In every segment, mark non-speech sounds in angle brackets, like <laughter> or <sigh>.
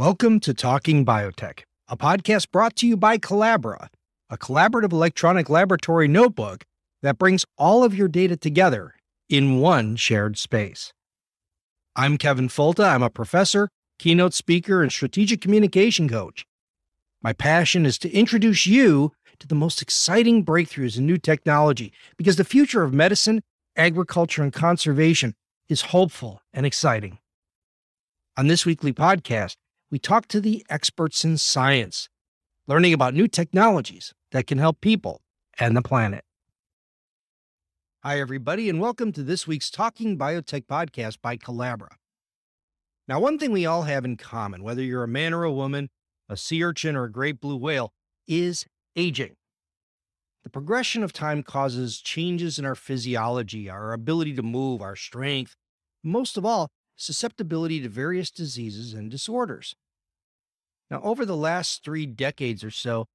Welcome to Talking Biotech, a podcast brought to you by Colabra, a collaborative electronic laboratory notebook that brings all of your data together in one shared space. I'm Kevin Folta. I'm a professor, keynote speaker, and strategic communication coach. My passion is to introduce you to the most exciting breakthroughs in new technology because the future of medicine, agriculture, and conservation is hopeful and exciting. On this weekly podcast, we talk to the experts in science, learning about new technologies that can help people and the planet. Hi, everybody, and welcome to this week's Talking Biotech podcast by Colabra. Now, one thing we all have in common, whether you're a man or a woman, a sea urchin or a great blue whale, is aging. The progression of time causes changes in our physiology, our ability to move, our strength, most of all, susceptibility to various diseases and disorders. Now, over the last three decades or so,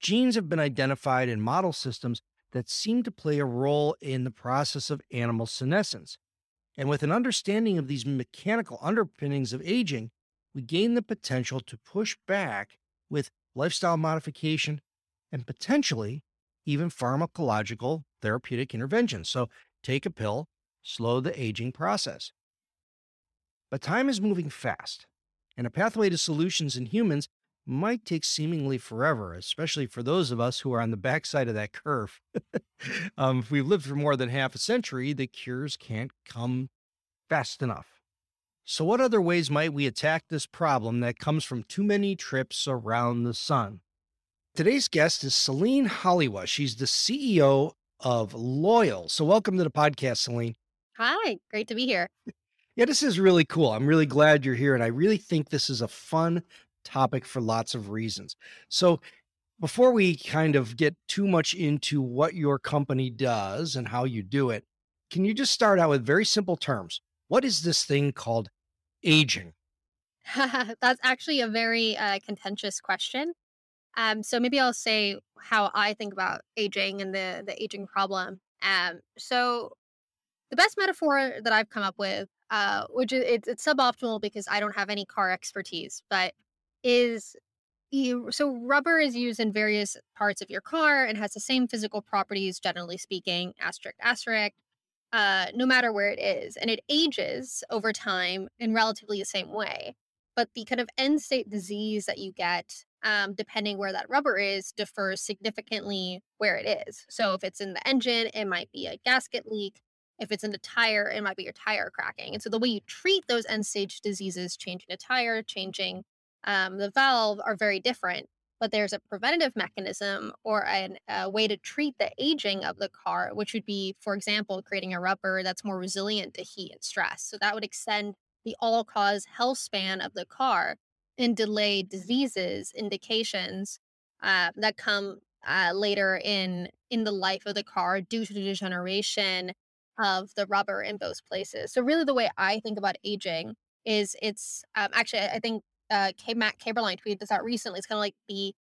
genes have been identified in model systems that seem to play a role in the process of animal senescence. And with an understanding of these mechanical underpinnings of aging, we gain the potential to push back with lifestyle modification and potentially even pharmacological therapeutic interventions. So, take a pill, slow the aging process. But time is moving fast, and a pathway to solutions in humans might take seemingly forever, especially for those of us who are on the backside of that curve. <laughs> um, if we've lived for more than half a century, the cures can't come fast enough. So, what other ways might we attack this problem that comes from too many trips around the sun? Today's guest is Celine Halioua. She's the CEO of Loyal. So, welcome to the podcast, Celine. Hi, great to be here. Yeah, this is really cool. I'm really glad you're here. And I really think this is a fun topic for lots of reasons. So, before we kind of get too much into what your company does and how you do it, can you just start out with very simple terms? What is this thing called aging? <laughs> That's actually a very uh, contentious question. Um, so maybe I'll say how I think about aging and the the aging problem. Um, so the best metaphor that I've come up with uh, which is it's, it's suboptimal because I don't have any car expertise, but is so rubber is used in various parts of your car and has the same physical properties, generally speaking, asterisk asterisk, uh, no matter where it is, and it ages over time in relatively the same way. But the kind of end state disease that you get, um, depending where that rubber is, differs significantly where it is. So if it's in the engine, it might be a gasket leak. If it's in the tire, it might be your tire cracking. And so the way you treat those end stage diseases, changing a tire, changing um, the valve, are very different. But there's a preventative mechanism or an, a way to treat the aging of the car, which would be, for example, creating a rubber that's more resilient to heat and stress. So that would extend the all cause health span of the car and delay diseases, indications uh, that come uh, later in in the life of the car due to degeneration of the rubber in both places. So really the way I think about aging is it's um, actually I think uh K Matt Kaeberlein tweeted this out recently. It's kind of like the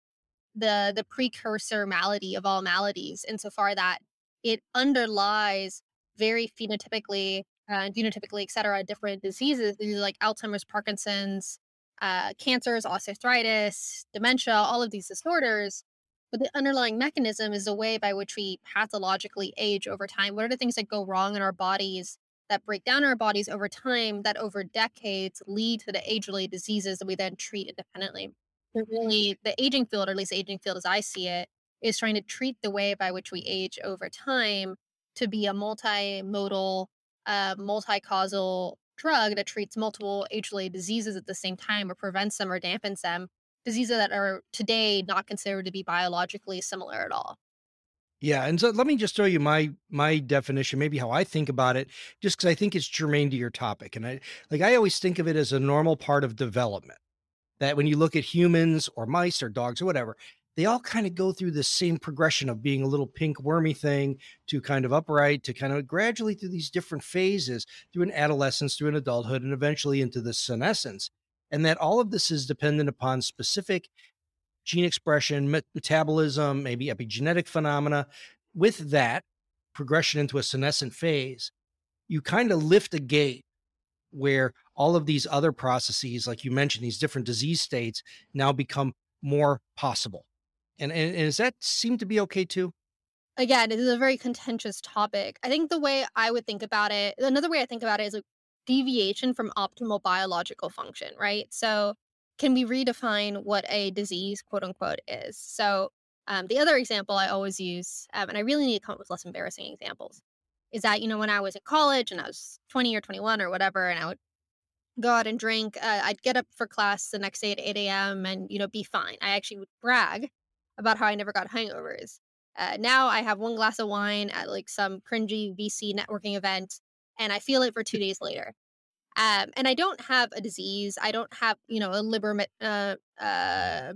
the the precursor malady of all maladies insofar that it underlies very phenotypically uh, genotypically, et cetera, different diseases, these like Alzheimer's, Parkinson's, uh, cancers, osteoarthritis, dementia, all of these disorders but the underlying mechanism is the way by which we pathologically age over time. What are the things that go wrong in our bodies that break down our bodies over time that over decades lead to the age related diseases that we then treat independently? So really, the aging field, or at least the aging field as I see it, is trying to treat the way by which we age over time to be a multimodal, uh, multi causal drug that treats multiple age related diseases at the same time or prevents them or dampens them diseases that are today not considered to be biologically similar at all. Yeah, and so let me just throw you my my definition, maybe how I think about it, just because I think it's germane to your topic. And I like I always think of it as a normal part of development. That when you look at humans or mice or dogs or whatever, they all kind of go through this same progression of being a little pink wormy thing to kind of upright to kind of gradually through these different phases through an adolescence, through an adulthood, and eventually into the senescence and that all of this is dependent upon specific gene expression, metabolism, maybe epigenetic phenomena. With that progression into a senescent phase, you kind of lift a gate where all of these other processes, like you mentioned, these different disease states now become more possible. And, and, and does that seem to be okay too? Again, it is a very contentious topic. I think the way I would think about it, another way I think about it is a deviation from optimal biological function, right? So, can we redefine what a disease, quote unquote, is? So, um, the other example I always use, um, and I really need to come up with less embarrassing examples, is that, you know, when I was in college and I was 20 or 21 or whatever, and I would go out and drink, uh, I'd get up for class the next day at 8 a.m. and, you know, be fine. I actually would brag about how I never got hangovers. Uh, now I have one glass of wine at like some cringy VC networking event and I feel it for two days later. Um, and I don't have a disease. I don't have, you know, a liver met, uh, uh,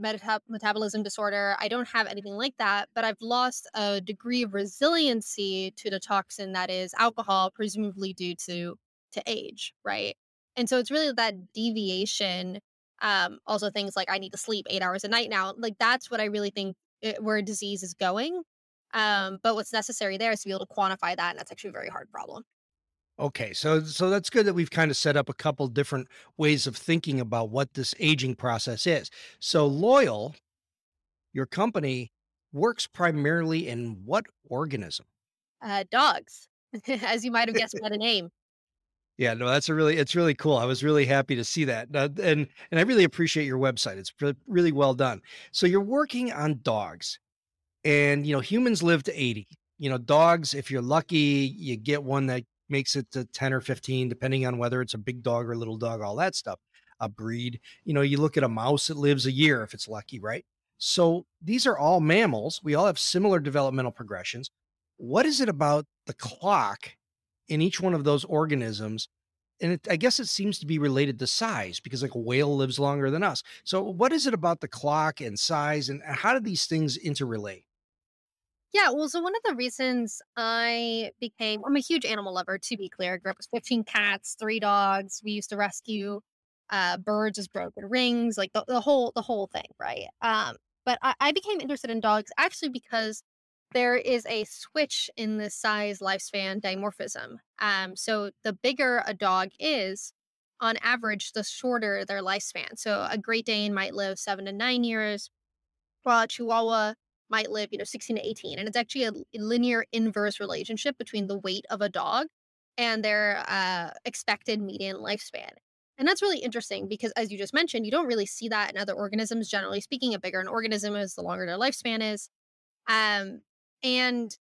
metabolism disorder. I don't have anything like that, but I've lost a degree of resiliency to the toxin that is alcohol, presumably due to to age, right? And so it's really that deviation. Um, also, things like I need to sleep eight hours a night now. Like that's what I really think it, eh, where disease is going. Um, but what's necessary there is to be able to quantify that, and that's actually a very hard problem. Okay, so so that's good that we've kind of set up a couple different ways of thinking about what this aging process is. So Loyal, your company works primarily in what organism? Uh, dogs, <laughs> as you might have guessed by the name. Yeah, no, that's a really it's really cool. I was really happy to see that, uh, and and I really appreciate your website. It's really, really well done. So you're working on dogs, and you know humans live to eighty. You know, dogs, if you're lucky, you get one that makes it to 10 or 15, depending on whether it's a big dog or a little dog, all that stuff. A breed, you know, you look at a mouse, it lives a year if it's lucky, right? So these are all mammals. We all have similar developmental progressions. What is it about the clock in each one of those organisms? And it, I guess it seems to be related to size because, like, a whale lives longer than us. So, what is it about the clock and size, and how do these things interrelate? Yeah, well, so one of the reasons I became I'm a huge animal lover, to be clear. I grew up with 15 cats, three dogs. We used to rescue uh, birds as broken rings, like the, the whole the whole thing, right? Um, but I, I became interested in dogs actually because there is a switch in the size lifespan dimorphism. Um, so the bigger a dog is, on average, the shorter their lifespan. So a Great Dane might live seven to nine years, while a Chihuahua might live, you know, 16 to 18. And it's actually a linear inverse relationship between the weight of a dog and their uh, expected median lifespan. And that's really interesting because, as you just mentioned, you don't really see that in other organisms. Generally speaking, a bigger an organism is, the longer their lifespan is. Um, and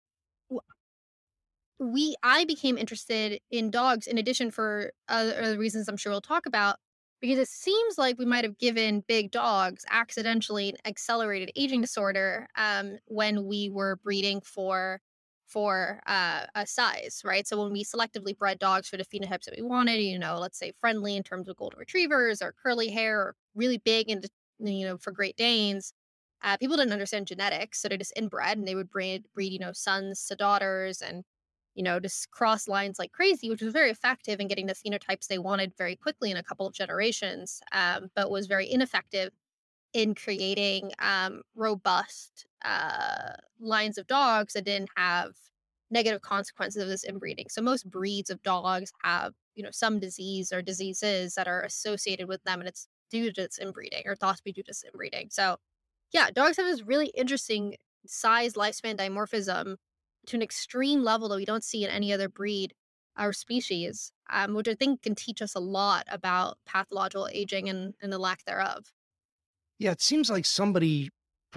we, I became interested in dogs in addition for other reasons I'm sure we'll talk about because it seems like we might have given big dogs accidentally an accelerated aging disorder um, when we were breeding for for uh, a size, right? So when we selectively bred dogs for the phenotypes that we wanted, you know, let's say friendly in terms of golden retrievers or curly hair, or really big and you know for Great Danes, uh, people didn't understand genetics, so they just inbred and they would breed breed you know sons to daughters and you know, just cross lines like crazy, which was very effective in getting the phenotypes they wanted very quickly in a couple of generations, um, but was very ineffective in creating um, robust uh, lines of dogs that didn't have negative consequences of this inbreeding. So most breeds of dogs have, you know, some disease or diseases that are associated with them, and it's due to this inbreeding or thought to be due to this inbreeding. So, yeah, dogs have this really interesting size lifespan dimorphism to an extreme level that we don't see in any other breed or species, um, which I think can teach us a lot about pathological aging and, and the lack thereof. Yeah, it seems like somebody,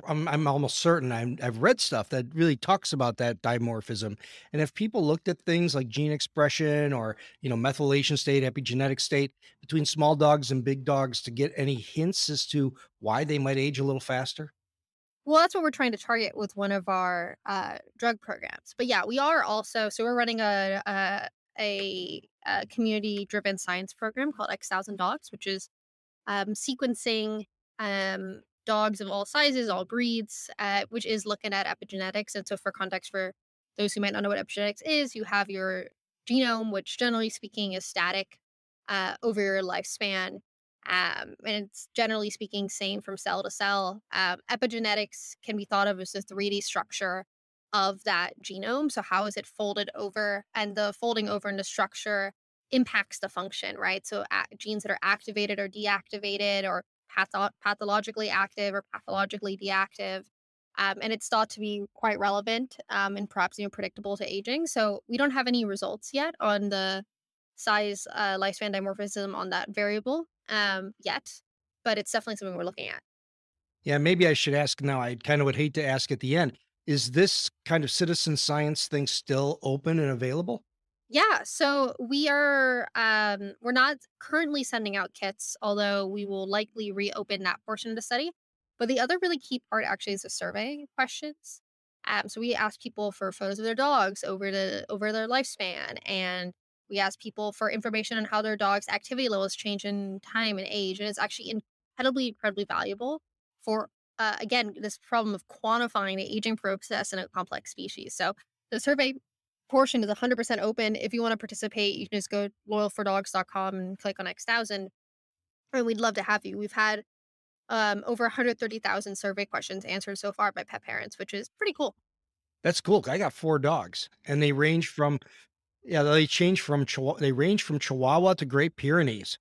I'm, I'm almost certain i have read stuff that really talks about that dimorphism. And if people looked at things like gene expression or, you know, methylation state, epigenetic state between small dogs and big dogs to get any hints as to why they might age a little faster? Well, that's what we're trying to target with one of our uh, drug programs. But yeah, we are also so we're running a a, a, a community driven science program called X Thousand Dogs, which is um, sequencing um, dogs of all sizes, all breeds, uh, which is looking at epigenetics. And so, for context, for those who might not know what epigenetics is, you have your genome, which generally speaking is static uh, over your lifespan. Um, and it's generally speaking same from cell to cell. Um, epigenetics can be thought of as the 3D structure of that genome. So how is it folded over? And the folding over in the structure impacts the function, right? So a- genes that are activated or deactivated or patho- pathologically active or pathologically deactive. Um, and it's thought to be quite relevant um, and perhaps you know predictable to aging. So we don't have any results yet on the size uh, lifespan dimorphism on that variable um, yet, but it's definitely something we're looking at. Yeah, maybe I should ask now. I kind of would hate to ask at the end. Is this kind of citizen science thing still open and available? Yeah, so we are um we're not currently sending out kits, although we will likely reopen that portion of the study. But the other really key part actually is the survey questions. Um, so we ask people for photos of their dogs over the over their lifespan, and we ask people for information on how their dog's activity levels change in time and age, and it's actually incredibly, incredibly valuable for uh, again this problem of quantifying the aging process in a complex species. So the survey portion is 100% open. If you want to participate, you can just go loyalfordogs.com and click on X thousand, and we'd love to have you. We've had um, over 130,000 survey questions answered so far by pet parents, which is pretty cool. That's cool. I got four dogs, and they range from yeah, they change from Chihuahua. They range from Chihuahua to Great Pyrenees.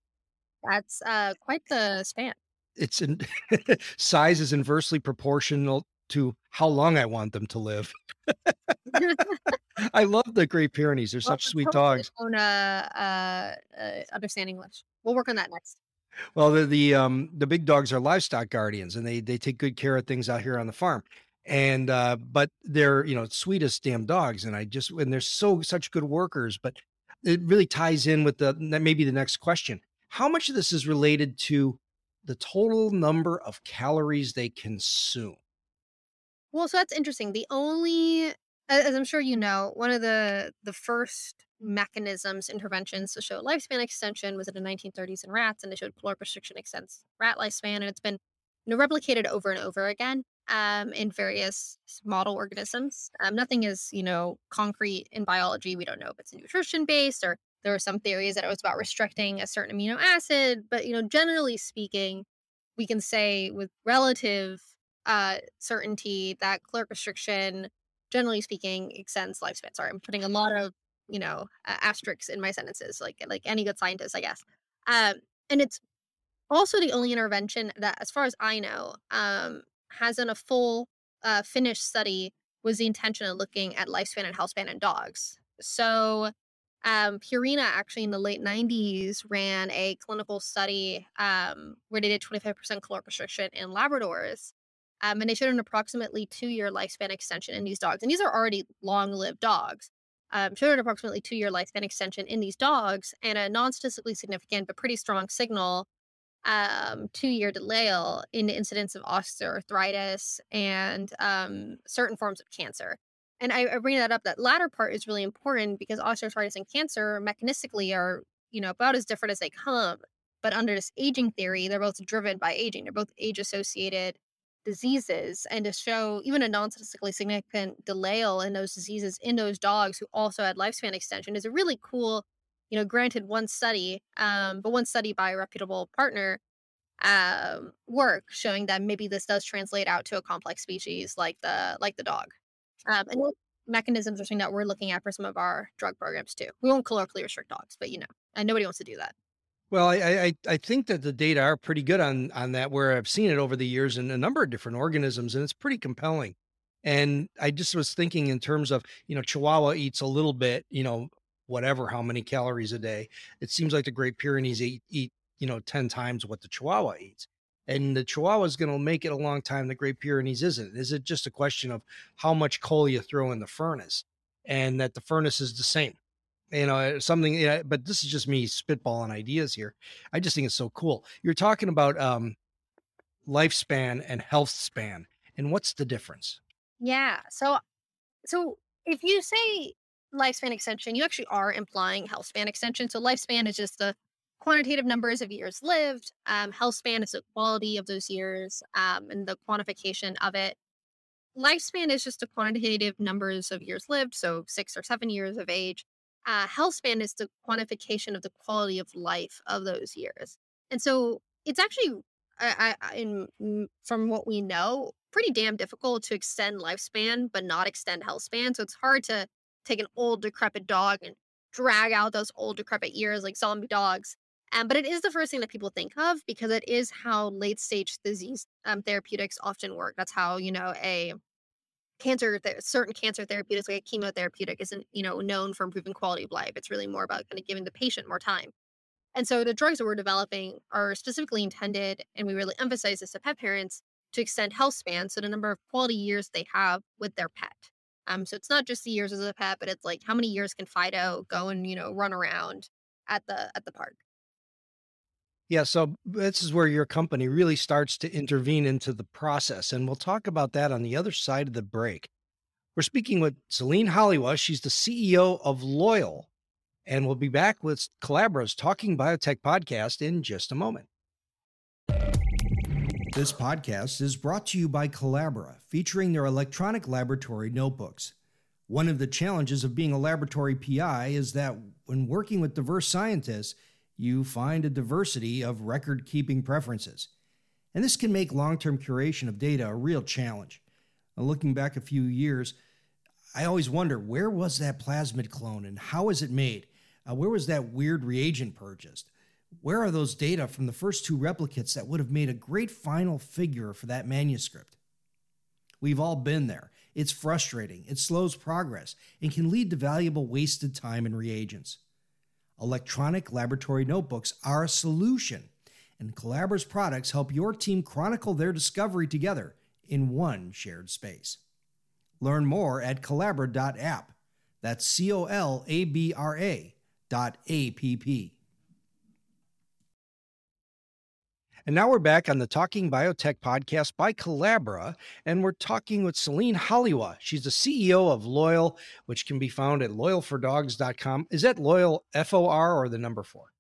That's uh, quite the span. It's in <laughs> size is inversely proportional to how long I want them to live. <laughs> I love the Great Pyrenees. They're Well, such sweet dogs. own uh, uh, uh, understand English. We'll work on that next. Well, the the um the big dogs are livestock guardians, and they they take good care of things out here on the farm. And uh, but they're you know sweetest damn dogs, and I just and they're so such good workers. But it really ties in with the that maybe the next question: How much of this is related to the total number of calories they consume? Well, so that's interesting. The only, as I'm sure you know, one of the the first mechanisms, interventions to show lifespan extension was in the 1930s in rats, and they showed caloric restriction extends rat lifespan, and it's been you know replicated over and over again um, in various model organisms. Um, nothing is you know concrete in biology. We don't know if it's nutrition based or there are some theories that it was about restricting a certain amino acid, but you know generally speaking, we can say with relative uh, certainty that caloric restriction, generally speaking, extends lifespan. Sorry, I'm putting a lot of you know uh, asterisks in my sentences, like like any good scientist, I guess. Um, and it's also the only intervention that, as far as I know, um, has done a full uh, finished study was the intention of looking at lifespan and health span in dogs. So um, Purina actually in the late 90s ran a clinical study um, where they did 25% caloric restriction in Labradors. Um, and they showed an approximately two year lifespan extension in these dogs. And these are already long lived dogs. Um, showed an approximately two year lifespan extension in these dogs and a non statistically significant but pretty strong signal um, two year delay in the incidence of osteoarthritis and um, certain forms of cancer. And I, I bring that up. That latter part is really important because osteoarthritis and cancer mechanistically are, you know, about as different as they come. But under this aging theory, they're both driven by aging. They're both age associated diseases. And to show even a non statistically significant delay in those diseases in those dogs who also had lifespan extension is a really cool, you know, granted one study, um, but one study by a reputable partner um work showing that maybe this does translate out to a complex species like the like the dog um, and mechanisms are something that we're looking at for some of our drug programs too. We won't calorically restrict dogs, but you know, and nobody wants to do that. Well, I, I I think that the data are pretty good on on that. Where I've seen it over the years in a number of different organisms, and it's pretty compelling. And I just was thinking in terms of you know Chihuahua eats a little bit, you know, whatever how many calories a day. It seems like the Great Pyrenees eat eat you know ten times what the Chihuahua eats. And the Chihuahua is going to make it a long time. The Great Pyrenees isn't. Is it just a question of how much coal you throw in the furnace, and that the furnace is the same? you know something yeah, but this is just me spitballing ideas here i just think it's so cool you're talking about um lifespan and health span and what's the difference Yeah. So, so if you say lifespan extension, you actually are implying health span extension. So lifespan is just the quantitative numbers of years lived. Um, health span is the quality of those years um, and the quantification of it. Lifespan is just the quantitative numbers of years lived, so six or seven years of age. Uh, health span is the quantification of the quality of life of those years. And so it's actually, I, I, in from what we know, pretty damn difficult to extend lifespan but not extend health span. So it's hard to take an old decrepit dog and drag out those old decrepit years like zombie dogs. Um, but it is the first thing that people think of because it is how late stage disease um, therapeutics often work. That's how you know a cancer, th- certain cancer therapeutics like a chemotherapeutic isn't you know known for improving quality of life. It's really more about kind of giving the patient more time. And so the drugs that we're developing are specifically intended, and we really emphasize this to pet parents to extend health span, so the number of quality years they have with their pet. Um, so it's not just the years as a pet, but it's like how many years can Fido go and you know run around at the at the park. Yeah, so this is where your company really starts to intervene into the process, and we'll talk about that on the other side of the break. We're speaking with Celine Halioua. She's the CEO of Loyal, and we'll be back with Colabra's Talking Biotech podcast in just a moment. This podcast is brought to you by Colabra, featuring their electronic laboratory notebooks. One of the challenges of being a laboratory PI is that when working with diverse scientists, you find a diversity of record keeping preferences. And this can make long term curation of data a real challenge. Now, looking back a few years, I always wonder where was that plasmid clone and how was it made? Uh, where was that weird reagent purchased? Where are those data from the first two replicates that would have made a great final figure for that manuscript? We've all been there. It's frustrating, it slows progress, and can lead to valuable wasted time and reagents. Electronic laboratory notebooks are a solution, and Colabra's products help your team chronicle their discovery together in one shared space. Learn more at colabra.app. That's C O L A B R A dot A P P. And now we're back on the Talking Biotech podcast by Colabra, and we're talking with Celine Halioua. She's the CEO of Loyal, which can be found at loyalfordogs.com. Is that Loyal F O R or the number four?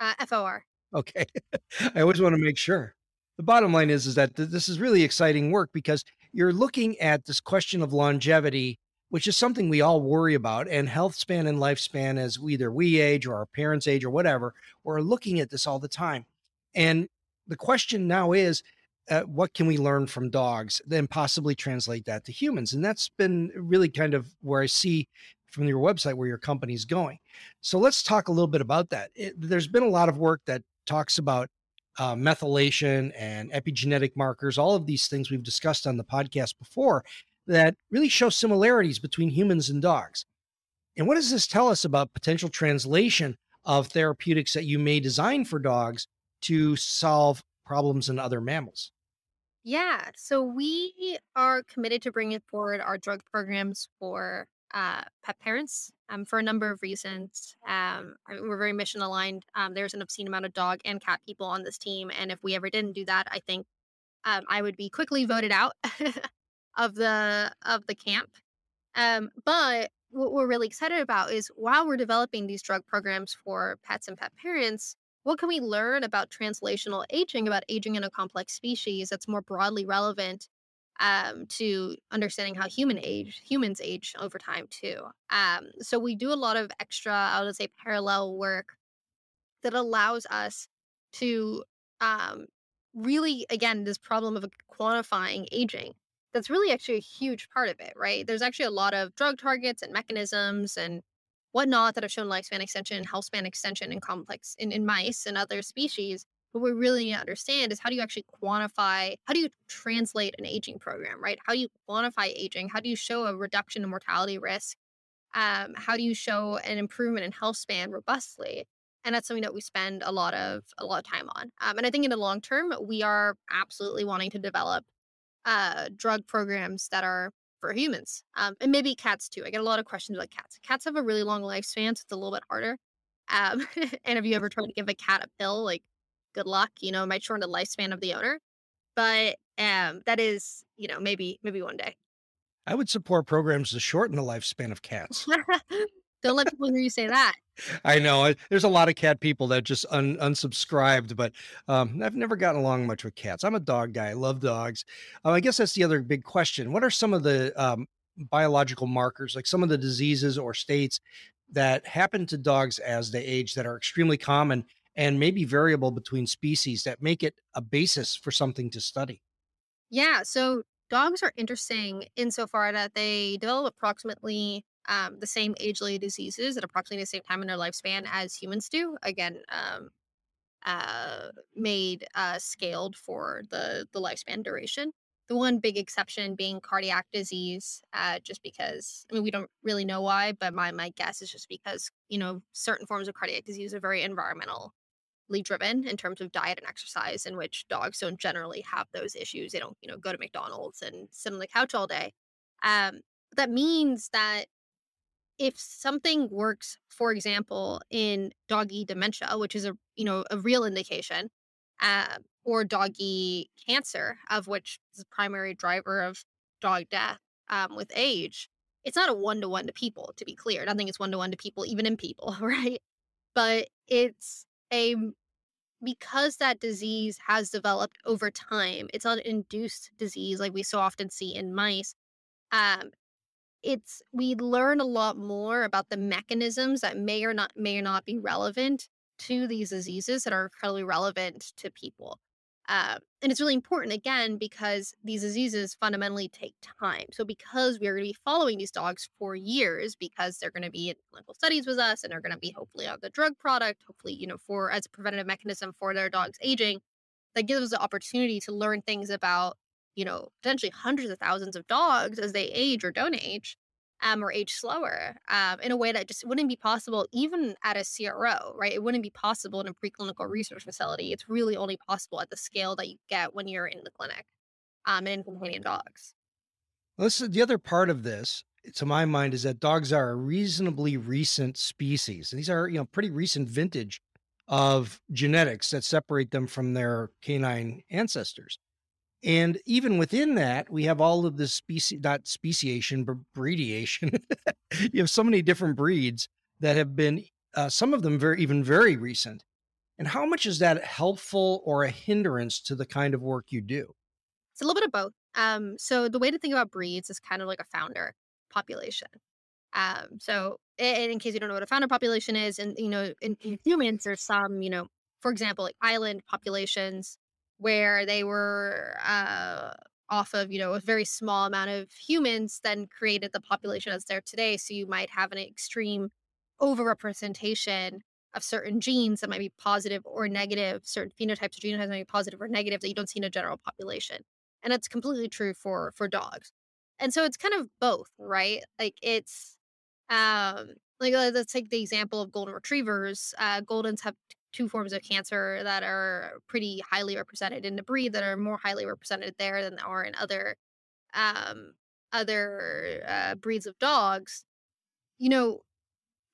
Uh, F O R. Okay. <laughs> I always want to make sure. The bottom line is, is that th- this is really exciting work because you're looking at this question of longevity, which is something we all worry about, and health span and lifespan as either we age or our parents age or whatever. We're looking at this all the time. And the question now is uh, what can we learn from dogs then possibly translate that to humans and that's been really kind of where i see from your website where your company's going. So let's talk a little bit about that. It, there's been a lot of work that talks about uh, methylation and epigenetic markers all of these things we've discussed on the podcast before that really show similarities between humans and dogs. And what does this tell us about potential translation of therapeutics that you may design for dogs to solve problems in other mammals? Yeah, so we are committed to bringing forward our drug programs for uh, pet parents um, for a number of reasons. Um, we're very mission aligned. Um, there's an obscene amount of dog and cat people on this team, and if we ever didn't do that, I think um, I would be quickly voted out <laughs> of the of the camp. Um, but what we're really excited about is while we're developing these drug programs for pets and pet parents, what can we learn about translational aging, about aging in a complex species that's more broadly relevant um, to understanding how human age, humans age over time too? Um, so we do a lot of extra, I would say, parallel work that allows us to um, really, again, this problem of quantifying aging. That's really actually a huge part of it, right? There's actually a lot of drug targets and mechanisms and whatnot that have shown lifespan extension, health span extension in complex in, in mice and other species. What we really need to understand is how do you actually quantify, how do you translate an aging program, right? How do you quantify aging? How do you show a reduction in mortality risk? Um, how do you show an improvement in health span robustly? And that's something that we spend a lot of a lot of time on. Um, and I think in the long term, we are absolutely wanting to develop uh, drug programs that are for humans um, and maybe cats too. I get a lot of questions about cats. Cats have a really long lifespan, so it's a little bit harder. Um, <laughs> and if you ever tried to give a cat a pill, like good luck, you know, it might shorten the lifespan of the owner. But um, that is, you know, maybe maybe one day. I would support programs to shorten the lifespan of cats. <laughs> Don't let people hear you say that. I know there's a lot of cat people that just un, unsubscribed, but um, I've never gotten along much with cats. I'm a dog guy. I love dogs. Uh, I guess that's the other big question. What are some of the um, biological markers, like some of the diseases or states that happen to dogs as they age that are extremely common and maybe variable between species that make it a basis for something to study? Yeah. So dogs are interesting insofar that they develop approximately um, the same age-related diseases at approximately the same time in their lifespan as humans do. Again, um, uh, made uh, scaled for the the lifespan duration. The one big exception being cardiac disease, uh, just because I mean we don't really know why, but my my guess is just because you know certain forms of cardiac disease are very environmentally driven in terms of diet and exercise, in which dogs don't generally have those issues. They don't you know go to McDonald's and sit on the couch all day. Um, that means that if something works, for example, in doggy dementia, which is a you know a real indication, uh, or doggy cancer, of which is the primary driver of dog death um, with age, it's not a one to one to people. To be clear, I don't think it's one to one to people, even in people, <laughs> right? But it's a because that disease has developed over time. It's not an induced disease like we so often see in mice. Um, it's we learn a lot more about the mechanisms that may or not may or not be relevant to these diseases that are incredibly relevant to people. Uh, and it's really important again because these diseases fundamentally take time. So because we're going to be following these dogs for years, because they're going to be in clinical studies with us and they're going to be hopefully on the drug product, hopefully you know for as a preventative mechanism for their dogs aging, that gives us the opportunity to learn things about you know, potentially hundreds of thousands of dogs as they age or don't age. Um, or age slower um, in a way that just wouldn't be possible even at a CRO, right? It wouldn't be possible in a preclinical research facility. It's really only possible at the scale that you get when you're in the clinic um, and in companion dogs. Well, this is the other part of this, to my mind, is that dogs are a reasonably recent species. These are, you know, pretty recent vintage of genetics that separate them from their canine ancestors. And even within that, we have all of this species, not speciation, but breediation. <laughs> you have so many different breeds that have been, uh, some of them very, even very recent. And how much is that helpful or a hindrance to the kind of work you do? It's a little bit of both. Um, so the way to think about breeds is kind of like a founder population. Um, so in, case you don't know what a founder population is, and you know, in, in humans, there's some, you know, for example, like island populations where they were uh, off of you know a very small amount of humans then created the population that's there today. So you might have an extreme overrepresentation of certain genes that might be positive or negative. Certain phenotypes of genotypes might be positive or negative that you don't see in a general population. And that's completely true for for dogs. And so it's kind of both right? Like it's um like let's take the example of golden retrievers. Uh goldens have two forms of cancer that are pretty highly represented in the breed that are more highly represented there than are in other um other uh, breeds of dogs you know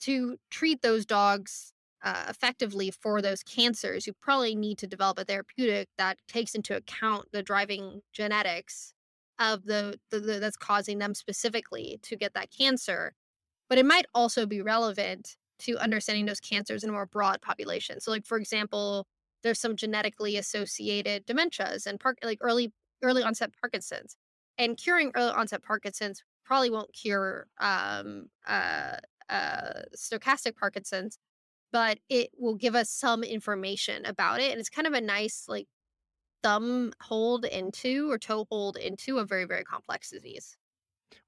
to treat those dogs uh, effectively for those cancers you probably need to develop a therapeutic that takes into account the driving genetics of the, the, the that's causing them specifically to get that cancer. But it might also be relevant to understanding those cancers in a more broad population. So, like for example, there's some genetically associated dementias and par- like early early onset Parkinson's, and curing early onset Parkinson's probably won't cure um, uh, uh, stochastic Parkinson's, but it will give us some information about it, and it's kind of a nice like thumb hold into or toe hold into a very very complex disease.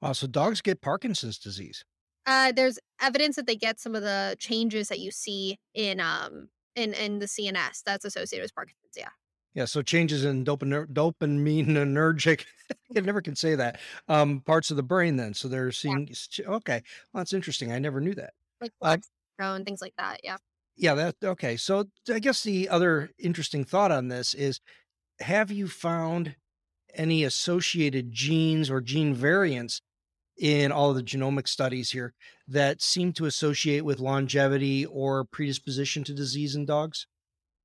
Wow, so dogs get Parkinson's disease. Uh, there's evidence that they get some of the changes that you see in um in in the CNS that's associated with Parkinson's. Yeah. Yeah, so changes in dopamine, dopaminergic, <laughs> I never can say that, um, parts of the brain then. So they're seeing, yeah. okay, well, that's interesting. I never knew that. Like uh, and things like that. Yeah. Yeah, that, okay. So I guess the other interesting thought on this is have you found any associated genes or gene variants in all of the genomic studies here that seem to associate with longevity or predisposition to disease in dogs?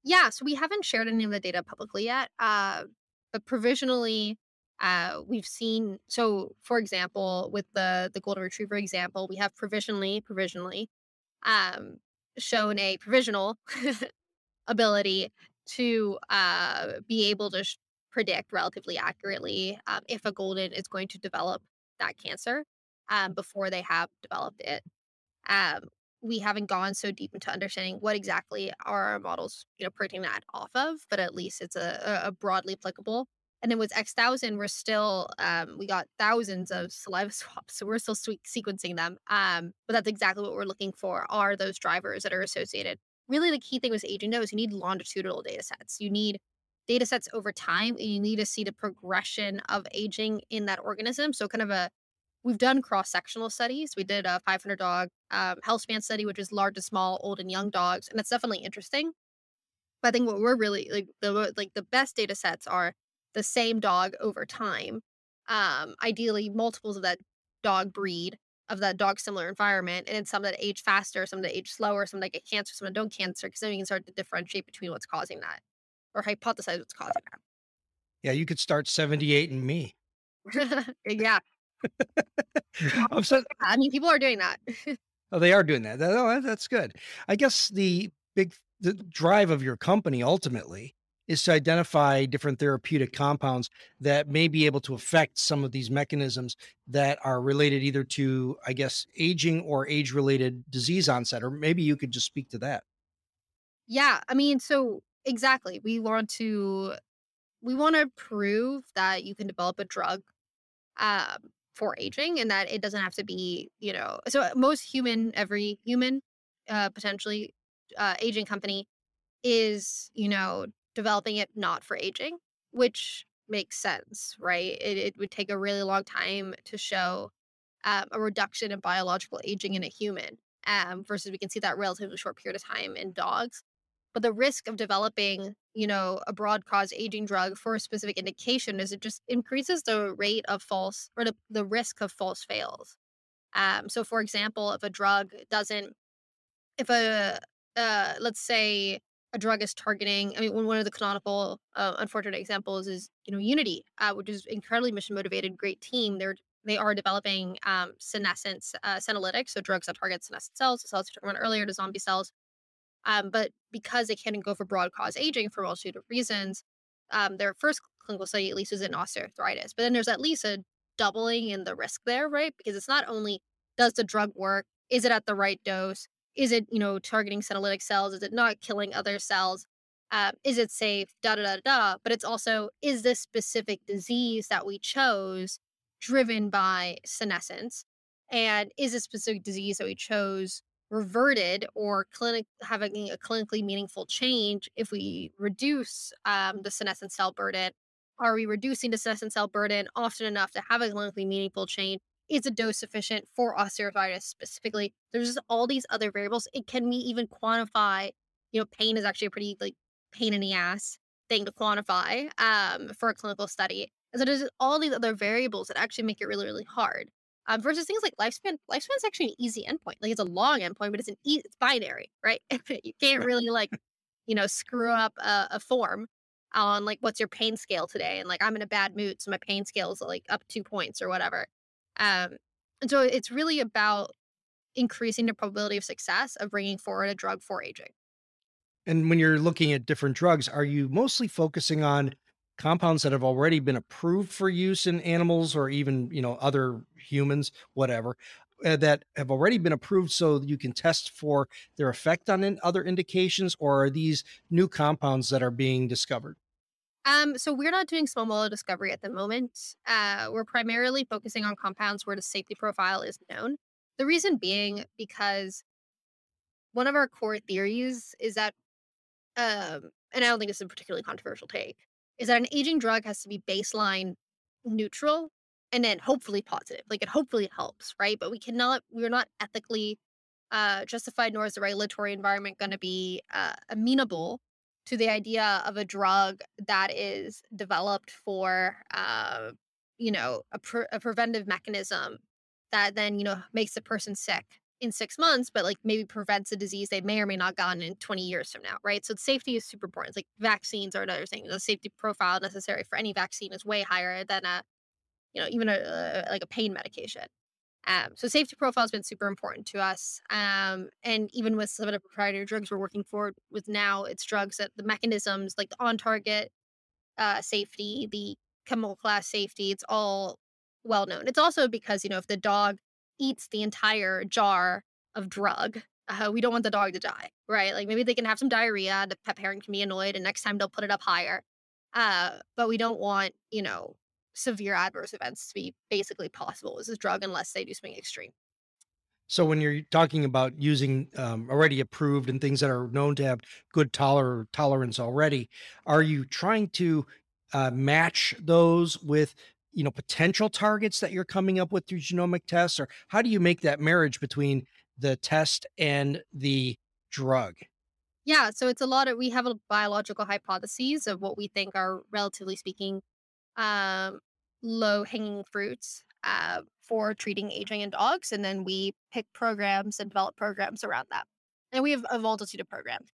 Yeah, so we haven't shared any of the data publicly yet, uh, but provisionally, uh, we've seen. So, for example, with the the golden retriever example, we have provisionally, provisionally, um, shown a provisional <laughs> ability to uh, be able to sh- predict relatively accurately um, if a golden is going to develop that cancer um, before they have developed it. Um, we haven't gone so deep into understanding what exactly are our models, you know, printing that off of, but at least it's a, a broadly applicable And then with X thousand, we're still um, we got thousands of saliva <laughs> swaps, so we're still sequencing them. Um, but that's exactly what we're looking for are those drivers that are associated. Really, the key thing with aging though is you need longitudinal data sets. You need data sets over time, and you need to see the progression of aging in that organism. So kind of a we've done cross sectional studies. We did a 500 dog um, health span study, which is large to small, old and young dogs, and it's definitely interesting. But I think what we're really like the like the best data sets are the same dog over time. Um, ideally, multiples of that dog breed of that dog similar environment, and then some that age faster, some that age slower, some that get cancer, some that don't cancer, because then you can start to differentiate between what's causing that or hypothesize what's causing that. Yeah, you could start 78 and me. <laughs> yeah. <laughs> so, I mean, people are doing that. <laughs> oh, they are doing that. Oh, that's good. I guess the big the drive of your company ultimately is to identify different therapeutic compounds that may be able to affect some of these mechanisms that are related either to, I guess, aging or age related disease onset. Or maybe you could just speak to that. Yeah. I mean, so exactly. We want to we want to prove that you can develop a drug um, for aging and that it doesn't have to be, you know, so most human, every human, uh, potentially uh, aging company is, you know, developing it not for aging, which makes sense, right? It, it would take a really long time to show um, a reduction in biological aging in a human um, versus we can see that relatively short period of time in dogs. But the risk of developing, you know, a broad cause aging drug for a specific indication is it just increases the rate of false or the, the risk of false fails. Um, so, for example, if a drug doesn't, if a, uh, let's say a drug is targeting. I mean, one of the canonical uh, unfortunate examples is you know Unity, uh, which is incredibly mission motivated, great team. They're they are developing um, senescence uh, senolytics, so drugs that target senescent cells, the cells we talked about earlier, the zombie cells. Um, but because they can't go for broad cause aging for a multitude of reasons, um, their first clinical study at least is in osteoarthritis. But then there's at least a doubling in the risk there, right? Because it's not only does the drug work, is it at the right dose, is it, you know, targeting senolytic cells? Is it not killing other cells? Um, is it safe? Da da da da. But it's also, is this specific disease that we chose driven by senescence? And is this specific disease that we chose reverted or clinic having a clinically meaningful change if we reduce um, the senescent cell burden? Are we reducing the senescent cell burden often enough to have a clinically meaningful change? is a dose sufficient for osteoarthritis specifically? There's just all these other variables. It can we even quantify? You know, pain is actually a pretty like pain in the ass thing to quantify um, for a clinical study. And so there's all these other variables that actually make it really, really hard. Um, versus things like lifespan. Lifespan is actually an easy endpoint. Like it's a long endpoint, but it's an e- it's binary, right? <laughs> you can't really like, you know, screw up a, a form on like what's your pain scale today, and like I'm in a bad mood, so my pain scale is like up two points or whatever. Um, and so it's really about increasing the probability of success of bringing forward a drug for aging. And when you're looking at different drugs, are you mostly focusing on compounds that have already been approved for use in animals or even, you know, other humans, whatever, uh, that have already been approved so you can test for their effect on in other indications or are these new compounds that are being discovered? Um, so we're not doing small molecule discovery at the moment. Uh, we're primarily focusing on compounds where the safety profile is known. The reason being because one of our core theories is that, um, and I don't think is a particularly controversial take, is that an aging drug has to be baseline neutral and then hopefully positive. Like it hopefully helps, right? But we cannot, we're not ethically uh, justified, nor is the regulatory environment going to be uh, amenable to the idea of a drug that is developed for, uh, you know, a, pre- a preventive mechanism that then, you know, makes the person sick in six months, but like maybe prevents a disease they may or may not gotten in 20 years from now, right? So safety is super important. It's like vaccines are another thing. The safety profile necessary for any vaccine is way higher than a, you know, even a, a like a pain medication. Um, so safety profile has been super important to us. Um, and even with some of the proprietary drugs we're working forward with now, it's drugs that the mechanisms like the on target uh, safety, the chemical class safety, it's all well known. It's also because, you know, if the dog eats the entire jar of drug, uh, we don't want the dog to die, right? Like maybe they can have some diarrhea, the pet parent can be annoyed, and next time they'll put it up higher. Uh, but we don't want, you know, severe adverse events to be basically possible with this drug unless they do something extreme. So when you're talking about using um, already approved and things that are known to have good toler- tolerance already, are you trying to uh, match those with you know potential targets that you're coming up with through genomic tests, or how do you make that marriage between the test and the drug? Yeah, so it's a lot of we have a biological hypotheses of what we think are relatively speaking um, low hanging fruits uh, for treating aging in dogs. And then we pick programs and develop programs around that. And we have a multitude of programs.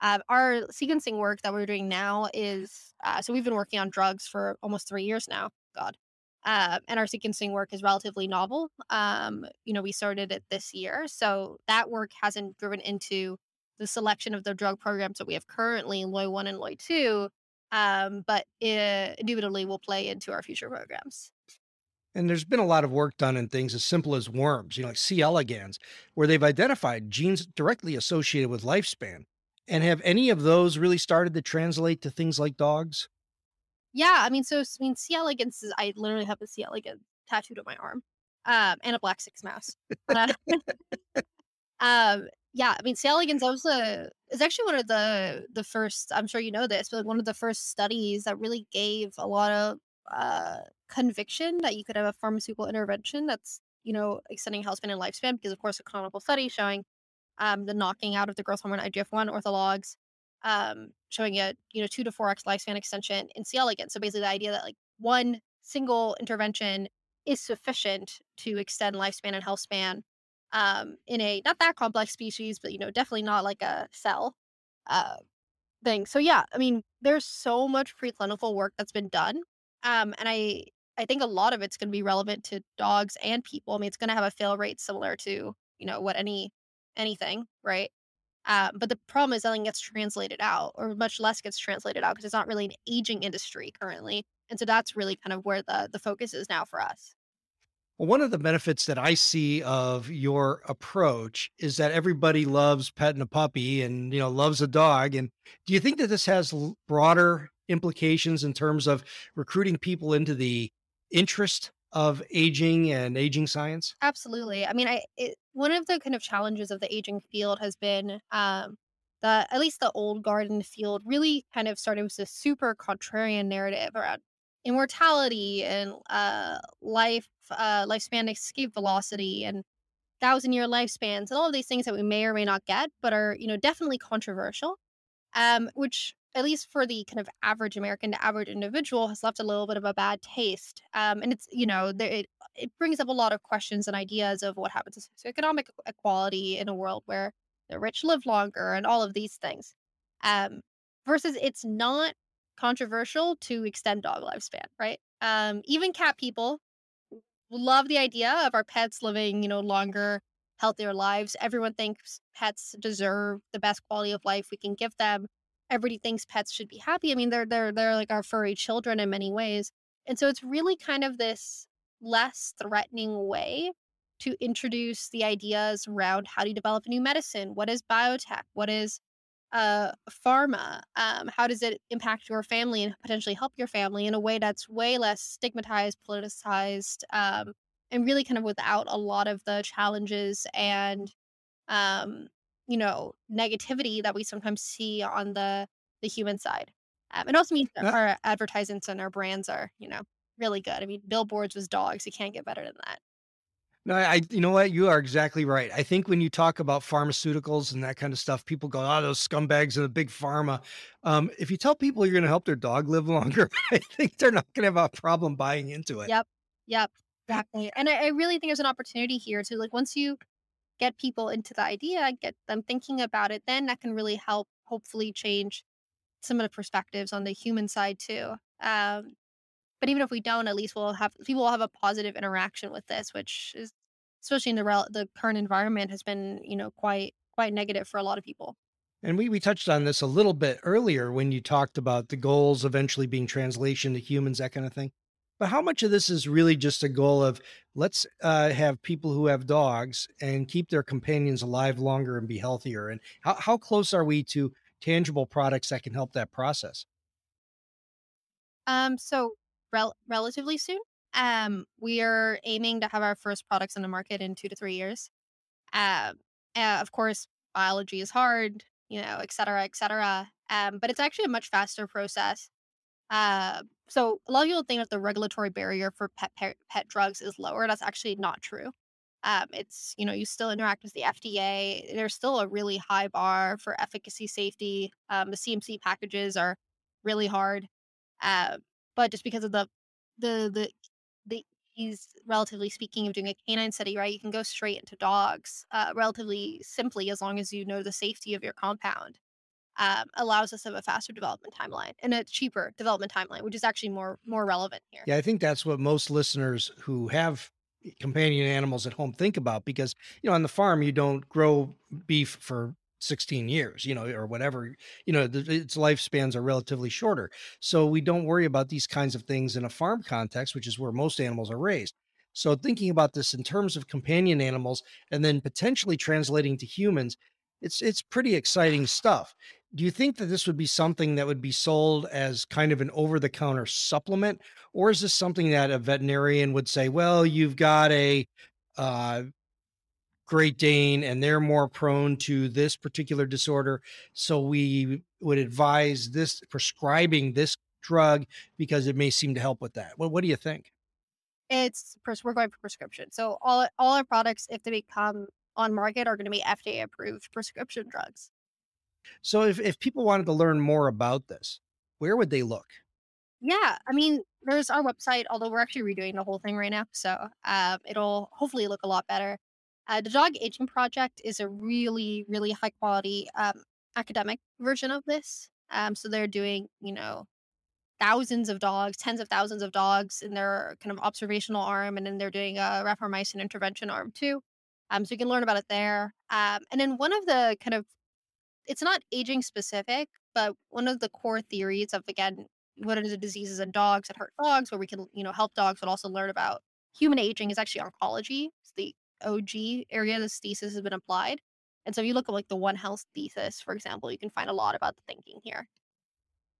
Uh, our sequencing work that we're doing now is uh, so we've been working on drugs for almost three years now. God. Uh, and our sequencing work is relatively novel. Um, you know, we started it this year. So that work hasn't driven into the selection of the drug programs that we have currently, LOI1 and LOI2, um, but it indubitably will play into our future programs. And there's been a lot of work done in things as simple as worms, you know, like C. elegans, where they've identified genes directly associated with lifespan. And have any of those really started to translate to things like dogs? Yeah, I mean, so I mean, C. elegans is I literally have a C. elegans tattooed on my arm, um, and a black six mouse. Uh, <laughs> um, yeah, I mean, C. elegans that was a is actually one of the the first. I'm sure you know this, but like one of the first studies that really gave a lot of uh, conviction that you could have a pharmaceutical intervention that's you know extending health span and lifespan because of course a clinical study showing um, the knocking out of the growth hormone IGF-1 orthologs, um, showing a you know two to four x lifespan extension in C. elegans. So basically, the idea that like one single intervention is sufficient to extend lifespan and health span um, in a not that complex species, but you know definitely not like a cell uh, thing. So yeah, I mean, there's so much preclinical work that's been done um, and I I think a lot of it's going to be relevant to dogs and people. I mean, it's going to have a fail rate similar to you know what any anything, right? Um, but the problem is nothing gets translated out, or much less gets translated out because it's not really an aging industry currently. And so that's really kind of where the the focus is now for us. Well, one of the benefits that I see of your approach is that everybody loves petting a puppy and you know loves a dog. And do you think that this has broader implications in terms of recruiting people into the interest of aging and aging science? Absolutely. I mean, I it, one of the kind of challenges of the aging field has been um, the at least the old garden field really kind of started with this super contrarian narrative around immortality and uh, life uh, lifespan escape velocity and thousand year lifespans and all of these things that we may or may not get, but are you know definitely controversial. Um, which at least for the kind of average American to average individual, has left a little bit of a bad taste. Um, and it's, you know, it, it brings up a lot of questions and ideas of what happens to socioeconomic equality in a world where the rich live longer and all of these things. Um, versus it's not controversial to extend dog lifespan, right? Um, even cat people love the idea of our pets living, you know, longer, healthier lives. Everyone thinks pets deserve the best quality of life we can give them everybody thinks pets should be happy. I mean, they're they're they're like our furry children in many ways. And so it's really kind of this less threatening way to introduce the ideas around how do you develop a new medicine? What is biotech? What is uh, pharma? Um, how does it impact your family and potentially help your family in a way that's way less stigmatized, politicized, um, and really kind of without a lot of the challenges and um, you know, negativity that we sometimes see on the the human side. Um, it also means that our advertisements and our brands are, you know, really good. I mean, billboards with dogs, you can't get better than that. No, I, you know what? You are exactly right. I think when you talk about pharmaceuticals and that kind of stuff, people go, "Oh, those scumbags and the big pharma." Um, if you tell people you're going to help their dog live longer, <laughs> I think they're not going to have a problem buying into it. Yep, yep, exactly. And I, I really think there's an opportunity here to like once you get people into the idea, get them thinking about it, then that can really help hopefully change some of the perspectives on the human side too. Um, but even if we don't, at least we'll have people will have a positive interaction with this, which is especially in the rel- the current environment has been you know quite quite negative for a lot of people. And we we touched on this a little bit earlier when you talked about the goals eventually being translation to humans, that kind of thing. But how much of this is really just a goal of let's uh, have people who have dogs and keep their companions alive longer and be healthier? And how, how close are we to tangible products that can help that process? Um, so rel- relatively soon. Um, we are aiming to have our first products in the market in two to three years. Um, uh, of course, biology is hard, you know, et cetera, et cetera. Um, but it's actually a much faster process. Uh, so a lot of people think that the regulatory barrier for pet, pet pet drugs is lower. That's actually not true. Um, it's you know you still interact with the FDA. There's still a really high bar for efficacy, safety. Um, the CMC packages are really hard, uh, but just because of the the the the ease, relatively speaking, of doing a canine study, right, you can go straight into dogs uh, relatively simply as long as you know the safety of your compound. Um, allows us to have a faster development timeline and a cheaper development timeline, which is actually more more relevant here. Yeah, I think that's what most listeners who have companion animals at home think about because you know on the farm you don't grow beef for 16 years you know or whatever you know its lifespans are relatively shorter. So we don't worry about these kinds of things in a farm context which is where most animals are raised. So thinking about this in terms of companion animals and then potentially translating to humans it's it's pretty exciting stuff. Do you think that this would be something that would be sold as kind of an over the counter supplement or is this something that a veterinarian would say well you've got a uh, Great Dane and they're more prone to this particular disorder. So we would advise this prescribing this drug because it may seem to help with that. Well, what do you think? It's we're going for prescription. So all all our products, if they become on market, are going to be FDA approved prescription drugs. So if, if people wanted to learn more about this, where would they look? Yeah, I mean, there's our website, although we're actually redoing the whole thing right now. So um, it'll hopefully look a lot better. Uh, the Dog Aging Project is a really, really high quality um, academic version of this. Um, so they're doing, you know, thousands of dogs, tens of thousands of dogs in their kind of observational arm, and then they're doing a rapamycin intervention arm too. Um, so you can learn about it there. Um, and then one of the kind of, it's not aging specific, but one of the core theories of again, what are the diseases in dogs that hurt dogs, where we can, you know, help dogs, but also learn about human aging is actually oncology. OG area this thesis has been applied. And so if you look at like the One Health thesis, for example, you can find a lot about the thinking here.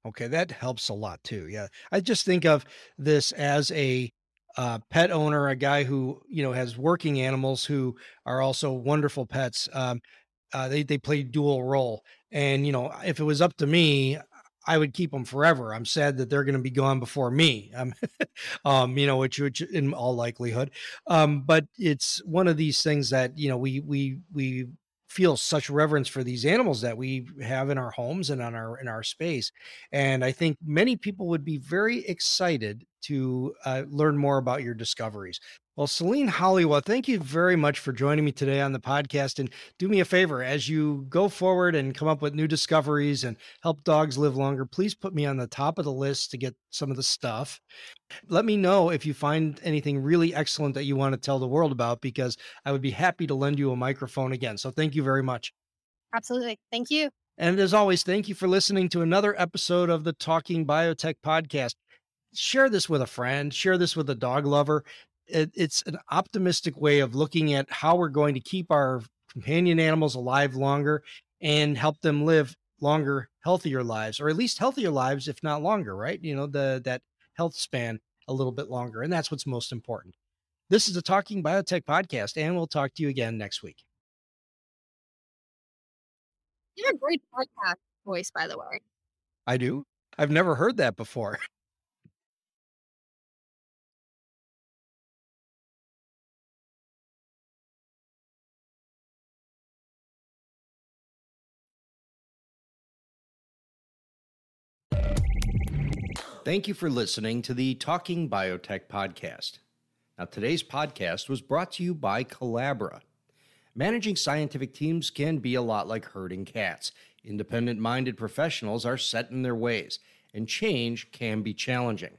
Okay, that helps a lot too. Yeah. I just think of this as a uh, pet owner, a guy who, you know, has working animals who are also wonderful pets. Um, uh, they, they play dual role. And, you know, if it was up to me, I would keep them forever. I'm sad that they're going to be gone before me. Um, <laughs> um, you know, which, which in all likelihood. Um, but it's one of these things that you know we we we feel such reverence for these animals that we have in our homes and on our in our space and i think many people would be very excited to uh, learn more about your discoveries well, Celine Halioua, thank you very much for joining me today on the podcast. And do me a favor as you go forward and come up with new discoveries and help dogs live longer, please put me on the top of the list to get some of the stuff. Let me know if you find anything really excellent that you want to tell the world about, because I would be happy to lend you a microphone again. So thank you very much. Absolutely. Thank you. And as always, thank you for listening to another episode of the Talking Biotech podcast share this with a friend, share this with a dog lover it, it's an optimistic way of looking at how we're going to keep our companion animals alive longer and help them live longer, healthier lives, or at least healthier lives, if not longer, right? You know, the that health span a little bit longer. And that's what's most important. This is the Talking Biotech podcast, and we'll talk to you again next week. You have a great podcast voice, by the way. I do. I've never heard that before. <laughs> Thank you for listening to the Talking Biotech podcast. Now, today's podcast was brought to you by Colabra. Managing scientific teams can be a lot like herding cats. Independent minded professionals are set in their ways, and change can be challenging.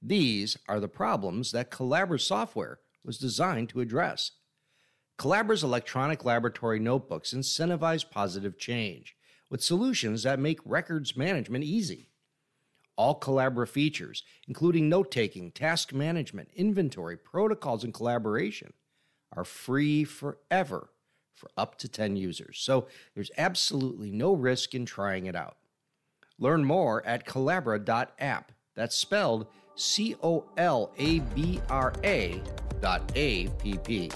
These are the problems that Colabra software was designed to address. Colabra's electronic laboratory notebooks incentivize positive change with solutions that make records management easy. All Colabra features, including note taking, task management, inventory, protocols, and collaboration, are free forever for up to 10 users. So there's absolutely no risk in trying it out. Learn more at Colabra.app. That's spelled C O L A B R A dot A P P.